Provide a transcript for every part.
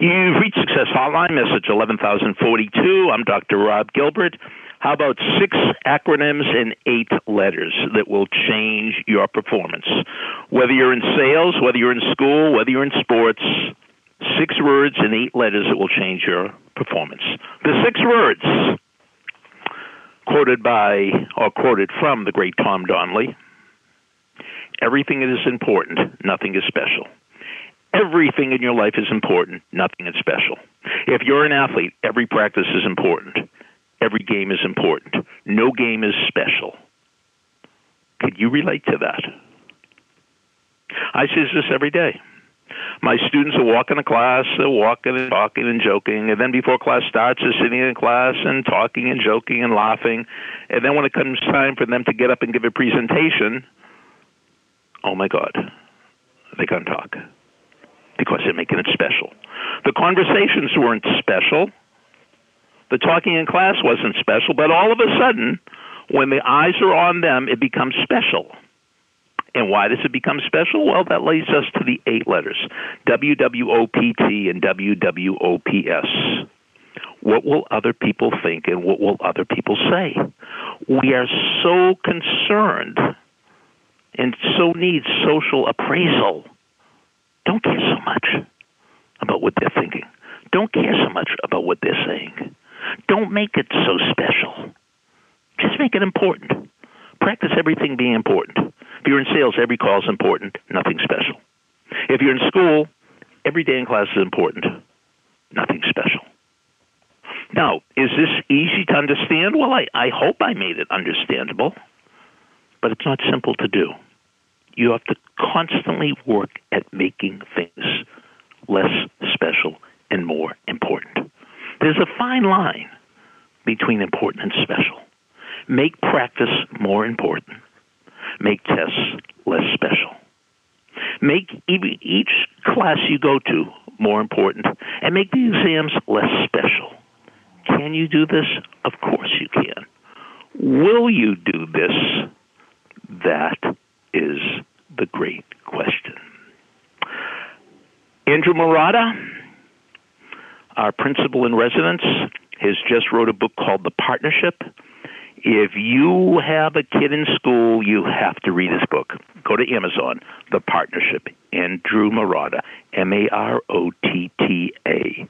You've reached Success Hotline, message 11042. I'm Dr. Rob Gilbert. How about six acronyms and eight letters that will change your performance? Whether you're in sales, whether you're in school, whether you're in sports, six words and eight letters that will change your performance. The six words, quoted by or quoted from the great Tom Donnelly everything is important, nothing is special. Everything in your life is important, nothing is special. If you're an athlete, every practice is important. Every game is important. No game is special. Could you relate to that? I see this every day. My students are walking to class, they're walking and talking and joking, and then before class starts, they're sitting in class and talking and joking and laughing. And then when it comes time for them to get up and give a presentation, oh my God, they can't talk because they're making it special. The conversations weren't special. The talking in class wasn't special, but all of a sudden, when the eyes are on them, it becomes special. And why does it become special? Well, that leads us to the eight letters WWOPT and WWOPS. What will other people think and what will other people say? We are so concerned and so need social appraisal. Don't care so much about what they're thinking. Don't care so much about what they're saying. Don't make it so special. Just make it important. Practice everything being important. If you're in sales, every call is important, nothing special. If you're in school, every day in class is important, nothing special. Now, is this easy to understand? Well, I, I hope I made it understandable, but it's not simple to do. You have to constantly work at making things less special and more important. There's a fine line between important and special. Make practice more important. Make tests less special. Make each class you go to more important and make the exams less special. Can you do this? Of course you can. Will you do this? That is the great question. Andrew Marotta, our principal in residence, has just wrote a book called The Partnership. If you have a kid in school, you have to read his book. Go to Amazon, The Partnership, Andrew Marotta, M A R O T T A.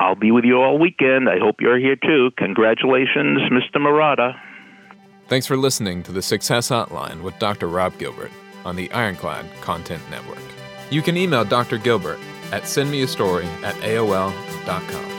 I'll be with you all weekend. I hope you're here too. Congratulations, Mr. Marotta. Thanks for listening to the Success Hotline with Dr. Rob Gilbert on the Ironclad Content Network. You can email Dr. Gilbert at sendmeastory at AOL.com.